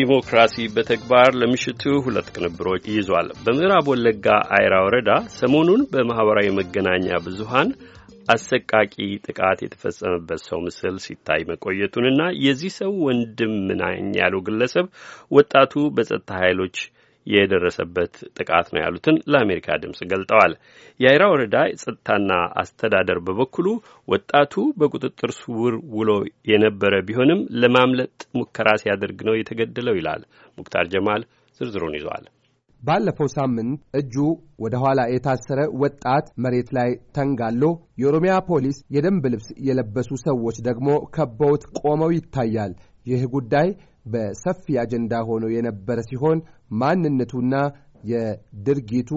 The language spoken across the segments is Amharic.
ዲሞክራሲ በተግባር ለምሽቱ ሁለት ቅንብሮች ይዟል። በምዕራብ ወለጋ አይራ ወረዳ ሰሞኑን በማኅበራዊ መገናኛ ብዙሃን አሰቃቂ ጥቃት የተፈጸመበት ሰው ምስል ሲታይ መቆየቱንና የዚህ ሰው ወንድም ነኝ ያለው ግለሰብ ወጣቱ በጸጥታ ኃይሎች የደረሰበት ጥቃት ነው ያሉትን ለአሜሪካ ድምፅ ገልጠዋል። የአይራ ወረዳ የጸጥታና አስተዳደር በበኩሉ ወጣቱ በቁጥጥር ስር ውሎ የነበረ ቢሆንም ለማምለጥ ሙከራ ሲያደርግ ነው የተገደለው ይላል። ሙክታር ጀማል ዝርዝሩን ይዟል። ባለፈው ሳምንት እጁ ወደ ኋላ የታሰረ ወጣት መሬት ላይ ተንጋሎ የኦሮሚያ ፖሊስ የደንብ ልብስ የለበሱ ሰዎች ደግሞ ከበውት ቆመው ይታያል። ይህ ጉዳይ በሰፊ አጀንዳ ሆኖ የነበረ ሲሆን ማንነቱና የድርጊቱ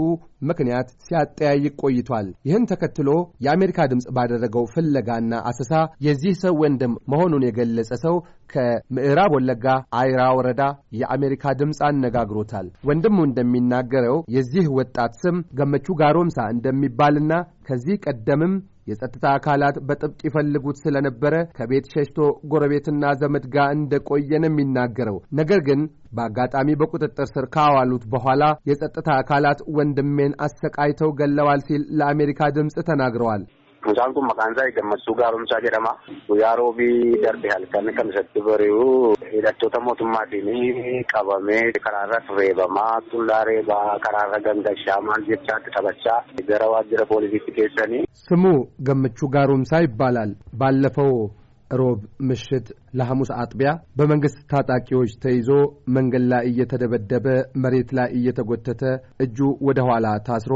ምክንያት ሲያጠያይቅ ቆይቷል። ይህን ተከትሎ የአሜሪካ ድምፅ ባደረገው ፍለጋና አሰሳ የዚህ ሰው ወንድም መሆኑን የገለጸ ሰው ከምዕራብ ወለጋ አይራ ወረዳ የአሜሪካ ድምፅ አነጋግሮታል። ወንድሙ እንደሚናገረው የዚህ ወጣት ስም ገመቹ ጋሮምሳ እንደሚባልና ከዚህ ቀደምም የጸጥታ አካላት በጥብቅ ይፈልጉት ስለነበረ ከቤት ሸሽቶ ጎረቤትና ዘመድ ጋር እንደቆየ ነው የሚናገረው። ነገር ግን በአጋጣሚ በቁጥጥር ስር ካዋሉት በኋላ የጸጥታ አካላት ወንድሜን አሰቃይተው ገለዋል ሲል ለአሜሪካ ድምፅ ተናግረዋል። Mucaan kun maqaan isaa Gammachuu Gaaromsaa jedhama. Guyyaa roobii darbe halkan kan isatti bari'u hidhattoota mootummaatiin qabamee karaarra reebamaa, tullaa reebaa, karaarra gangashaa maal jechaatti taphachaa gara waajjira poolisiitti keessanii. Sumuu Gammachuu Gaaromsaa ibbaalal baallafoo ሮብ ምሽት ለሐሙስ አጥቢያ በመንግሥት ታጣቂዎች ተይዞ መንገድ ላይ እየተደበደበ መሬት ላይ እየተጎተተ እጁ ወደ ኋላ ታስሮ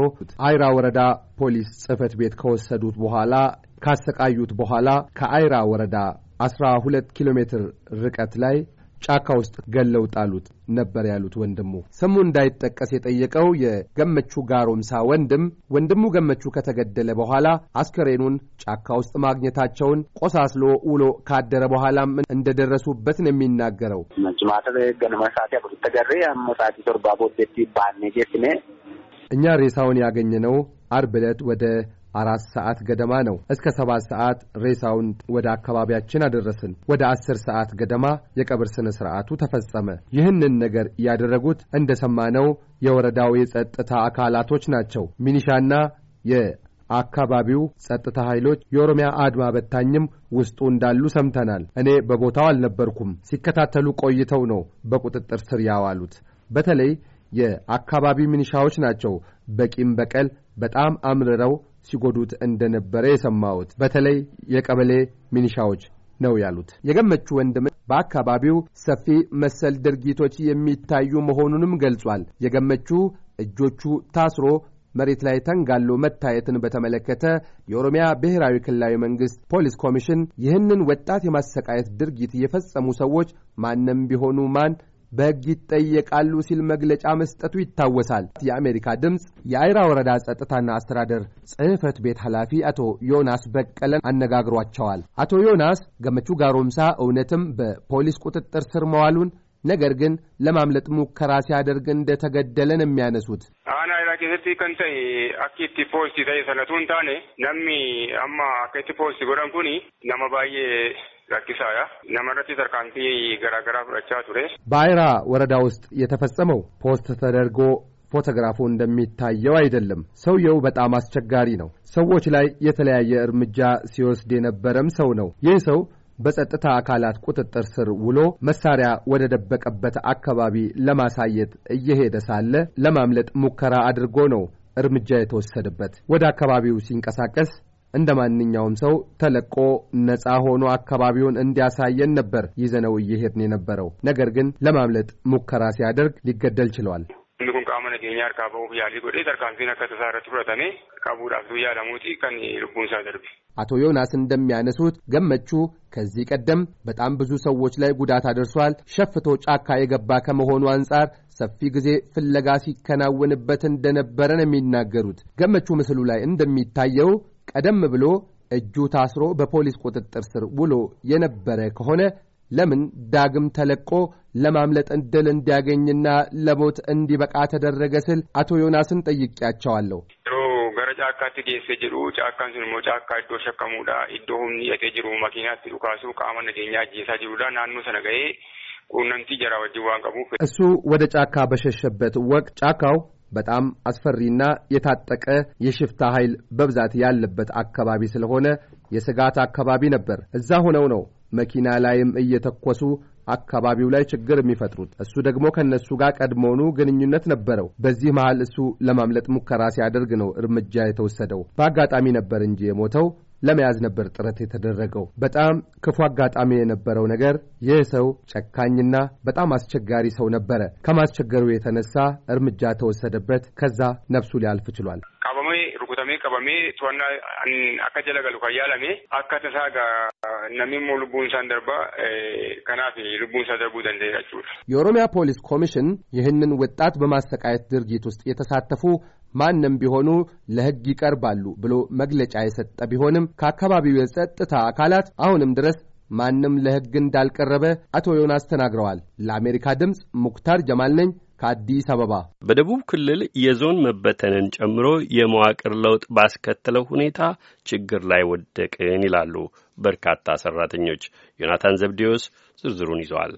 አይራ ወረዳ ፖሊስ ጽሕፈት ቤት ከወሰዱት በኋላ ካሰቃዩት በኋላ ከአይራ ወረዳ አስራ ሁለት ኪሎ ሜትር ርቀት ላይ ጫካ ውስጥ ገለው ጣሉት ነበር ያሉት ወንድሙ። ስሙ እንዳይጠቀስ የጠየቀው የገመቹ ጋሮምሳ ወንድም ወንድሙ ገመቹ ከተገደለ በኋላ አስከሬኑን ጫካ ውስጥ ማግኘታቸውን ቆሳስሎ ውሎ ካደረ በኋላም እንደደረሱበት ነው የሚናገረው። እኛ ሬሳውን ያገኘነው አርብ ዕለት ወደ አራት ሰዓት ገደማ ነው። እስከ ሰባት ሰዓት ሬሳውን ወደ አካባቢያችን አደረስን። ወደ አስር ሰዓት ገደማ የቀብር ሥነ ሥርዓቱ ተፈጸመ። ይህንን ነገር ያደረጉት እንደሰማነው የወረዳው የጸጥታ አካላቶች ናቸው። ሚኒሻና የአካባቢው ጸጥታ ኃይሎች፣ የኦሮሚያ አድማ በታኝም ውስጡ እንዳሉ ሰምተናል። እኔ በቦታው አልነበርኩም። ሲከታተሉ ቆይተው ነው በቁጥጥር ስር ያዋሉት። በተለይ የአካባቢ ሚኒሻዎች ናቸው በቂም በቀል በጣም አምርረው ሲጎዱት እንደነበረ የሰማሁት በተለይ የቀበሌ ሚኒሻዎች ነው ያሉት። የገመቹ ወንድም በአካባቢው ሰፊ መሰል ድርጊቶች የሚታዩ መሆኑንም ገልጿል። የገመቹ እጆቹ ታስሮ መሬት ላይ ተንጋሎ መታየትን በተመለከተ የኦሮሚያ ብሔራዊ ክልላዊ መንግሥት ፖሊስ ኮሚሽን ይህንን ወጣት የማሰቃየት ድርጊት የፈጸሙ ሰዎች ማንም ቢሆኑ ማን በሕግ ይጠየቃሉ ሲል መግለጫ መስጠቱ ይታወሳል። የአሜሪካ ድምፅ የአይራ ወረዳ ጸጥታና አስተዳደር ጽሕፈት ቤት ኃላፊ አቶ ዮናስ በቀለን አነጋግሯቸዋል። አቶ ዮናስ ገመቹ ጋሮምሳ እውነትም በፖሊስ ቁጥጥር ስር መዋሉን ነገር ግን ለማምለጥ ሙከራ ሲያደርግ እንደተገደለ ነው የሚያነሱት። keessatti kan ta'e akki itti poosti ta'e sanatu hin taane namni amma akka itti poosti godhan kuni nama baay'ee rakkisaadha. Namarratti tarkaanfii garaagaraa fudhachaa ture. በአይራ ወረዳ ውስጥ የተፈጸመው post ተደርጎ ፎቶግራፉ እንደሚታየው አይደለም። ሰውየው በጣም አስቸጋሪ ነው። ሰዎች ላይ የተለያየ እርምጃ ሲወስድ የነበረም ሰው ነው። ይህ ሰው በጸጥታ አካላት ቁጥጥር ስር ውሎ መሳሪያ ወደ ደበቀበት አካባቢ ለማሳየት እየሄደ ሳለ ለማምለጥ ሙከራ አድርጎ ነው እርምጃ የተወሰደበት። ወደ አካባቢው ሲንቀሳቀስ እንደ ማንኛውም ሰው ተለቆ ነፃ ሆኖ አካባቢውን እንዲያሳየን ነበር ይዘነው እየሄድን የነበረው። ነገር ግን ለማምለጥ ሙከራ ሲያደርግ ሊገደል ችሏል።. አቶ ዮናስ እንደሚያነሱት ገመቹ ከዚህ ቀደም በጣም ብዙ ሰዎች ላይ ጉዳት አድርሷል። ሸፍቶ ጫካ የገባ ከመሆኑ አንጻር ሰፊ ጊዜ ፍለጋ ሲከናወንበት እንደነበረ ነው የሚናገሩት። ገመቹ ምስሉ ላይ እንደሚታየው ቀደም ብሎ እጁ ታስሮ በፖሊስ ቁጥጥር ስር ውሎ የነበረ ከሆነ ለምን ዳግም ተለቆ ለማምለጥ ዕድል እንዲያገኝና ለሞት እንዲበቃ ተደረገ ስል አቶ ዮናስን ጠይቄያቸዋለሁ። jedhu caakkaan sun immoo caakkaa iddoo shakkamuudha. Iddoo humni hidhatee jiru makiinaatti dhukaasuu qaama nageenyaa ajjeesaa jirudha. Naannoo sana ga'ee quunnamtii jaraa wajjin waan qabuuf. እሱ ወደ ጫካ በሸሸበት ወቅት ጫካው በጣም አስፈሪና የታጠቀ የሽፍታ ኃይል በብዛት ያለበት አካባቢ ስለሆነ የስጋት አካባቢ ነበር። እዛ ሆነው ነው መኪና ላይም እየተኮሱ አካባቢው ላይ ችግር የሚፈጥሩት። እሱ ደግሞ ከእነሱ ጋር ቀድሞውኑ ግንኙነት ነበረው። በዚህ መሃል እሱ ለማምለጥ ሙከራ ሲያደርግ ነው እርምጃ የተወሰደው። በአጋጣሚ ነበር እንጂ የሞተው ለመያዝ ነበር ጥረት የተደረገው። በጣም ክፉ አጋጣሚ የነበረው ነገር ይህ ሰው ጨካኝና በጣም አስቸጋሪ ሰው ነበረ። ከማስቸገሩ የተነሳ እርምጃ ተወሰደበት። ከዛ ነፍሱ ሊያልፍ ችሏል። akka tasaa gaa namni immoo lubbuun isaan darbaa kanaaf lubbuun isaa darbuu danda'eera jechuudha. የኦሮሚያ ፖሊስ ኮሚሽን ይህንን ወጣት በማሰቃየት ድርጊት ውስጥ የተሳተፉ ማንም ቢሆኑ ለሕግ ይቀርባሉ ብሎ መግለጫ የሰጠ ቢሆንም ከአካባቢው የጸጥታ አካላት አሁንም ድረስ ማንም ለሕግ እንዳልቀረበ አቶ ዮናስ ተናግረዋል። ለአሜሪካ ድምፅ ሙክታር ጀማል ነኝ ከአዲስ አበባ። በደቡብ ክልል የዞን መበተንን ጨምሮ የመዋቅር ለውጥ ባስከተለው ሁኔታ ችግር ላይ ወደቅን ይላሉ በርካታ ሰራተኞች። ዮናታን ዘብዴዎስ ዝርዝሩን ይዘዋል።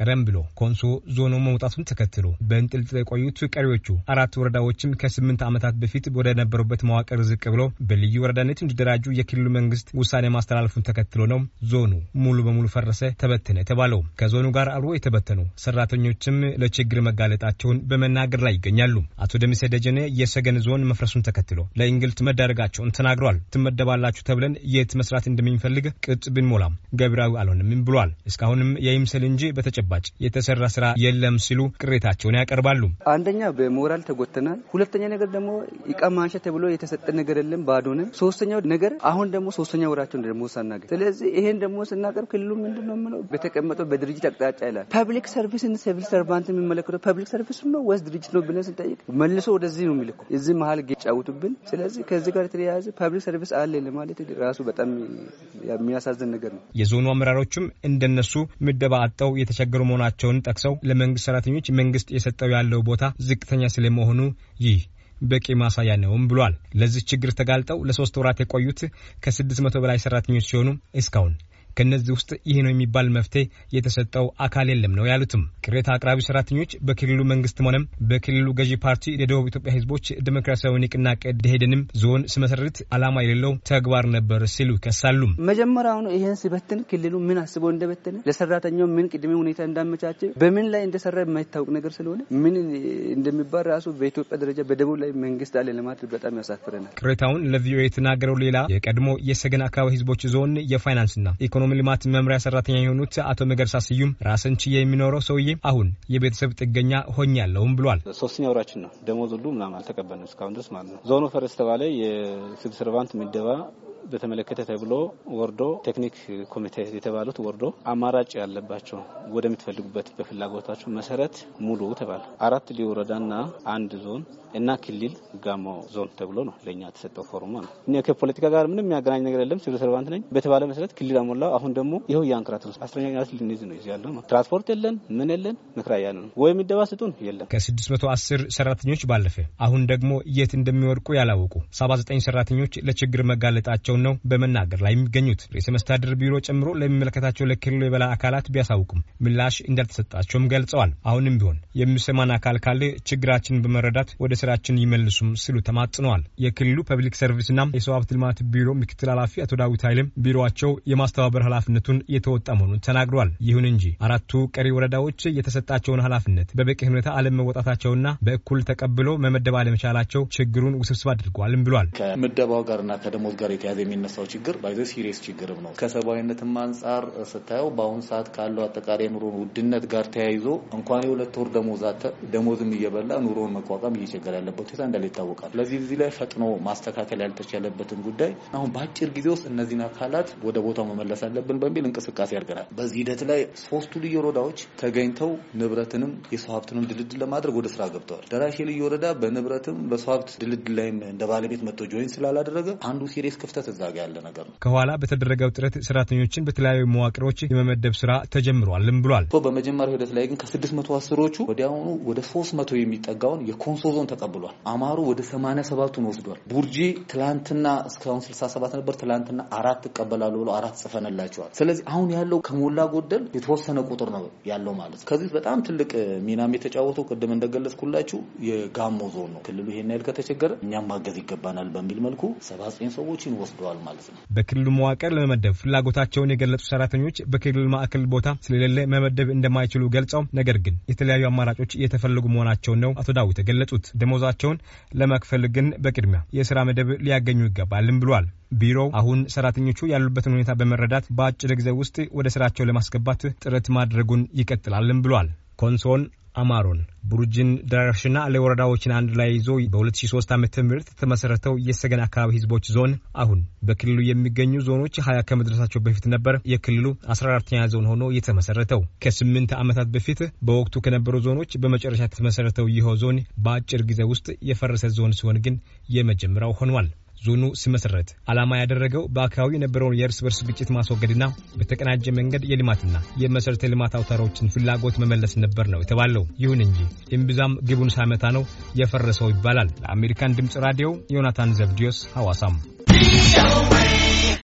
ቀደም ብሎ ኮንሶ ዞኑ መውጣቱን ተከትሎ በእንጥልጥል የቆዩት ቀሪዎቹ አራት ወረዳዎችም ከስምንት ዓመታት በፊት ወደ ነበሩበት መዋቅር ዝቅ ብሎ በልዩ ወረዳነት እንዲደራጁ የክልሉ መንግስት ውሳኔ ማስተላለፉን ተከትሎ ነው ዞኑ ሙሉ በሙሉ ፈረሰ፣ ተበተነ የተባለው። ከዞኑ ጋር አብሮ የተበተኑ ሰራተኞችም ለችግር መጋለጣቸውን በመናገር ላይ ይገኛሉ። አቶ ደምሴ ደጀኔ የሰገን ዞን መፍረሱን ተከትሎ ለእንግልት መዳረጋቸውን ተናግረዋል። ትመደባላችሁ ተብለን የት መስራት እንደሚፈልግ ቅጽ ብንሞላም ገቢራዊ አልሆንም ብሏል። እስካሁንም የይምሰል እንጂ በተጨባጭ የተሰራ ስራ የለም ሲሉ ቅሬታቸውን ያቀርባሉ። አንደኛ በሞራል ተጎድተናል። ሁለተኛ ነገር ደግሞ እቃ ማንሻ ተብሎ የተሰጠ ነገር የለም ባዶንም። ሶስተኛው ነገር አሁን ደግሞ ሶስተኛ ወራቸውን ደግሞ ሳናገኝ፣ ስለዚህ ይሄን ደግሞ ስናቀርብ ክልሉ ምንድን ነው የምለው በተቀመጠው በድርጅት አቅጣጫ ይላል። public service ን civil servant የሚመለከተው public service ነው ወይስ ድርጅት ነው ብለን ስንጠይቅ መልሶ ወደዚህ ነው የሚልኩ እዚህ መሀል ጫውቱብን። ስለዚህ ከዚህ ጋር የተያያዘ public service አለ ለማለት ራሱ በጣም የሚያሳዝን ነገር ነው። የዞኑ አመራሮችም እንደነሱ ምደባ አጠው የተቸገሩ መሆናቸውን ጠቅሰው ለመንግስት ሰራተኞች መንግስት የሰጠው ያለው ቦታ ዝቅተኛ ስለመሆኑ ይህ በቂ ማሳያ ነውም ብሏል። ለዚህ ችግር ተጋልጠው ለሶስት ወራት የቆዩት ከስድስት መቶ በላይ ሰራተኞች ሲሆኑ እስካሁን ከእነዚህ ውስጥ ይህ ነው የሚባል መፍትሄ የተሰጠው አካል የለም ነው ያሉትም። ቅሬታ አቅራቢ ሰራተኞች በክልሉ መንግስትም ሆነም በክልሉ ገዢ ፓርቲ የደቡብ ኢትዮጵያ ህዝቦች ዴሞክራሲያዊ ንቅናቄ ደኢህዴንም ዞን ስመሰርት ዓላማ የሌለው ተግባር ነበር ሲሉ ይከሳሉ። መጀመሪያውኑ ይህን ሲበትን ክልሉ ምን አስቦ እንደበተነ ለሰራተኛው ምን ቅድመ ሁኔታ እንዳመቻቸ በምን ላይ እንደሰራ የማይታወቅ ነገር ስለሆነ ምን እንደሚባል ራሱ በኢትዮጵያ ደረጃ በደቡብ ላይ መንግስት አለ ለማለት በጣም ያሳፍረናል። ቅሬታውን ለቪኦኤ የተናገረው ሌላ የቀድሞ የሰገን አካባቢ ህዝቦች ዞን የፋይናንስና ኢኮኖሚ ልማት መምሪያ ሰራተኛ የሆኑት አቶ መገርሳ ስዩም ራስን ችዬ የሚኖረው ሰውዬ አሁን የቤተሰብ ጥገኛ ሆኛለሁም ብሏል። ሶስተኛ ወራችን ነው። ደሞዝ ሁሉ ምናምን አልተቀበልንም እስካሁን ድረስ ማለት ነው። ዞኑ ፈረስ ተባለ የሲቪል ሰርቫንት ምደባ በተመለከተ ተብሎ ወርዶ ቴክኒክ ኮሚቴ የተባሉት ወርዶ አማራጭ ያለባቸው ወደምትፈልጉበት በፍላጎታቸው መሰረት ሙሉ ተባለ። አራት ልዩ ወረዳና አንድ ዞን እና ክልል ጋሞ ዞን ተብሎ ነው ለእኛ የተሰጠው ፎርማ ነው። እኔ ከፖለቲካ ጋር ምንም የሚያገናኝ ነገር የለም። ሲቪል ሰርቫንት ነኝ በተባለ መሰረት ክልል አሞላው። አሁን ደግሞ ይኸው እያንክራት ነው። አስረኛ ክላስ ልንይዝ ነው እዚህ ያለው። ትራንስፖርት የለን ምን የለን ምክራ ያለ ነው ወይ የሚደባ ስጡን የለም። ከ610 ሰራተኞች ባለፈ አሁን ደግሞ የት እንደሚወድቁ ያላወቁ 79 ሰራተኞች ለችግር መጋለጣቸው ነው በመናገር ላይ የሚገኙት። ርዕሰ መስተዳድር ቢሮ ጨምሮ ለሚመለከታቸው ለክልሉ የበላይ አካላት ቢያሳውቁም ምላሽ እንዳልተሰጣቸውም ገልጸዋል። አሁንም ቢሆን የሚሰማን አካል ካለ ችግራችንን በመረዳት ወደ ስራችን ይመልሱም ሲሉ ተማጽነዋል። የክልሉ ፐብሊክ ሰርቪስና የሰው ሀብት ልማት ቢሮ ምክትል ኃላፊ አቶ ዳዊት ኃይልም ቢሮቸው የማስተባበር ኃላፊነቱን የተወጣ መሆኑን ተናግረዋል። ይሁን እንጂ አራቱ ቀሪ ወረዳዎች የተሰጣቸውን ኃላፊነት በበቂ ሁኔታ አለመወጣታቸውና በእኩል ተቀብሎ መመደብ አለመቻላቸው ችግሩን ውስብስብ አድርገዋልም ብሏል። ከምደባው ጋርና ከደሞዝ ጋር የተያዘ የሚነሳው ችግር ባይዘ serious ችግርም ነው። ከሰብአዊነትም አንጻር ስታየው በአሁኑ ሰዓት ካለው አጠቃላይ ኑሮ ውድነት ጋር ተያይዞ እንኳን የሁለት ወር ደሞዝ ደሞዝም እየበላ ኑሮውን መቋቋም እየቸገረ ያለበት ሁኔታ እንዳለ ይታወቃል። ስለዚህ እዚህ ላይ ፈጥኖ ማስተካከል ያልተቻለበትን ጉዳይ አሁን በአጭር ጊዜ ውስጥ እነዚህን አካላት ወደ ቦታው መመለስ አለብን በሚል እንቅስቃሴ ያደርገናል። በዚህ ሂደት ላይ ሶስቱ ልዩ ወረዳዎች ተገኝተው ንብረትንም የሰው ሀብትንም ድልድል ለማድረግ ወደ ስራ ገብተዋል። ደራሼ ልዩ ወረዳ በንብረትም በሰው ሀብት ድልድል ላይም እንደ ባለቤት መጥቶ join ስላላደረገ አንዱ serious ክፍተት እዛ ጋ ያለ ነገር ነው። ከኋላ በተደረገው ጥረት ሰራተኞችን በተለያዩ መዋቅሮች የመመደብ ስራ ተጀምሯልም ብሏል። በመጀመሪያው ሂደት ላይ ግን ከስድስት መቶ አስሮቹ ወዲያውኑ ወደ ሶስት መቶ የሚጠጋውን የኮንሶ ዞን ተቀብሏል። አማሮ ወደ ሰማንያ ሰባቱን ወስዷል። ቡርጂ ትላንትና እስካሁን ስልሳ ሰባት ነበር። ትላንትና አራት ይቀበላሉ ብሎ አራት ጽፈንላቸዋል። ስለዚህ አሁን ያለው ከሞላ ጎደል የተወሰነ ቁጥር ነው ያለው ማለት ነው። ከዚህ በጣም ትልቅ ሚናም የተጫወተው ቅድም እንደገለጽኩላችሁ የጋሞ ዞን ነው። ክልሉ ይሄን ያህል ከተቸገረ እኛም ማገዝ ይገባናል በሚል መልኩ ሰባ ዘጠኝ ሰዎችን ወስደዋል ማለት ነው። በክልሉ መዋቅር ለመመደብ ፍላጎታቸውን የገለጹ ሰራተኞች በክልል ማዕከል ቦታ ስለሌለ መመደብ እንደማይችሉ ገልጸው ነገር ግን የተለያዩ አማራጮች እየተፈለጉ መሆናቸውን ነው አቶ ዳዊት የገለጹት። ደሞዛቸውን ለመክፈል ግን በቅድሚያ የስራ መደብ ሊያገኙ ይገባልም ብሏል። ቢሮው አሁን ሰራተኞቹ ያሉበትን ሁኔታ በመረዳት በአጭር ጊዜ ውስጥ ወደ ስራቸው ለማስገባት ጥረት ማድረጉን ይቀጥላልም ብሏል። ኮንሶን፣ አማሮን፣ ቡሩጅን፣ ደራሽና ወረዳዎችን አንድ ላይ ይዞ በ2003 ዓ ም የተመሰረተው የሰገን አካባቢ ህዝቦች ዞን አሁን በክልሉ የሚገኙ ዞኖች ሀያ ከመድረሳቸው በፊት ነበር የክልሉ 14ተኛ ዞን ሆኖ የተመሰረተው። ከስምንት ዓመታት በፊት በወቅቱ ከነበሩ ዞኖች በመጨረሻ የተመሰረተው ይኸው ዞን በአጭር ጊዜ ውስጥ የፈረሰ ዞን ሲሆን ግን የመጀመሪያው ሆኗል። ዞኑ ሲመሰረት ዓላማ ያደረገው በአካባቢው የነበረውን የእርስ በርስ ግጭት ማስወገድና በተቀናጀ መንገድ የልማትና የመሰረተ ልማት አውታሮችን ፍላጎት መመለስ ነበር ነው የተባለው። ይሁን እንጂ እምብዛም ግቡን ሳይመታ ነው የፈረሰው ይባላል። ለአሜሪካን ድምፅ ራዲዮ ዮናታን ዘብዲዮስ ሐዋሳም